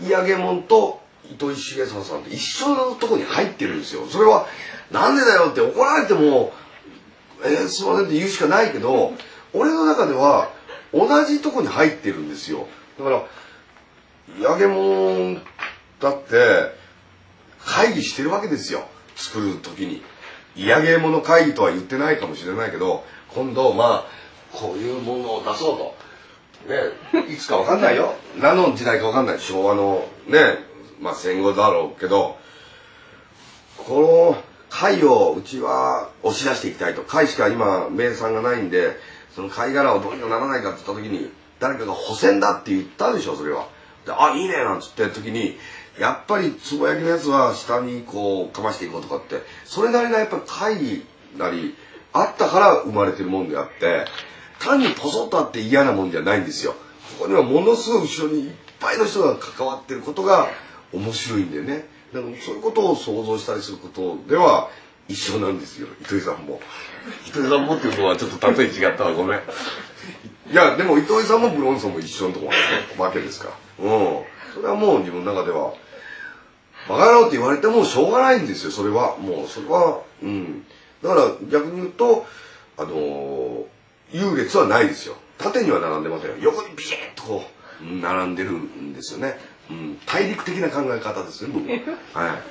イヤゲモンと糸井重里さんって一緒のとこに入ってるんですよ。それはなんでだよって怒られてもえー、すいませんって言うしかないけど俺の中では同じとこに入ってるんですよ。だからイヤゲモンだって会議してるわけですよ。作る時に。イヤゲモの会議とは言ってないかもしれないけど今度まあこういうものを出そうと。ねいつかわかんないよ。何の時代かわかんない。昭和のねまあ戦後だろうけどこの貝をうちは押し出していきたいと。貝しか今名産がないんでその貝殻をどうにかならないかって言った時に誰かが補選だって言ったでしょそれは。であいいねなんつって時にやっぱりつぼ焼きのやつは下にこうかましていこうとかってそれなりのやっぱ貝なりあったから生まれてるもんであって単にポソッとあって嫌なもんじゃないんですよ。ここにはものすごい後ろにいっぱいの人が関わってることが面白いんでね。だからそういうことを想像したりすることでは一緒なんですよ糸井さんも。糸井さんもっていうのはちょっと例え違ったわごめん。いやでも糸井さんもブロンソンも一緒のところわけですから。うん。それはもう自分の中ではバカ野郎って言われてもしょうがないんですよそれはもうそれはうん。だから逆に言うとあのー、優劣はないですよ。縦には並んでませんよ。横にビシッとこう並んでるんですよね。うん、大陸的な考え方ですね僕は。はい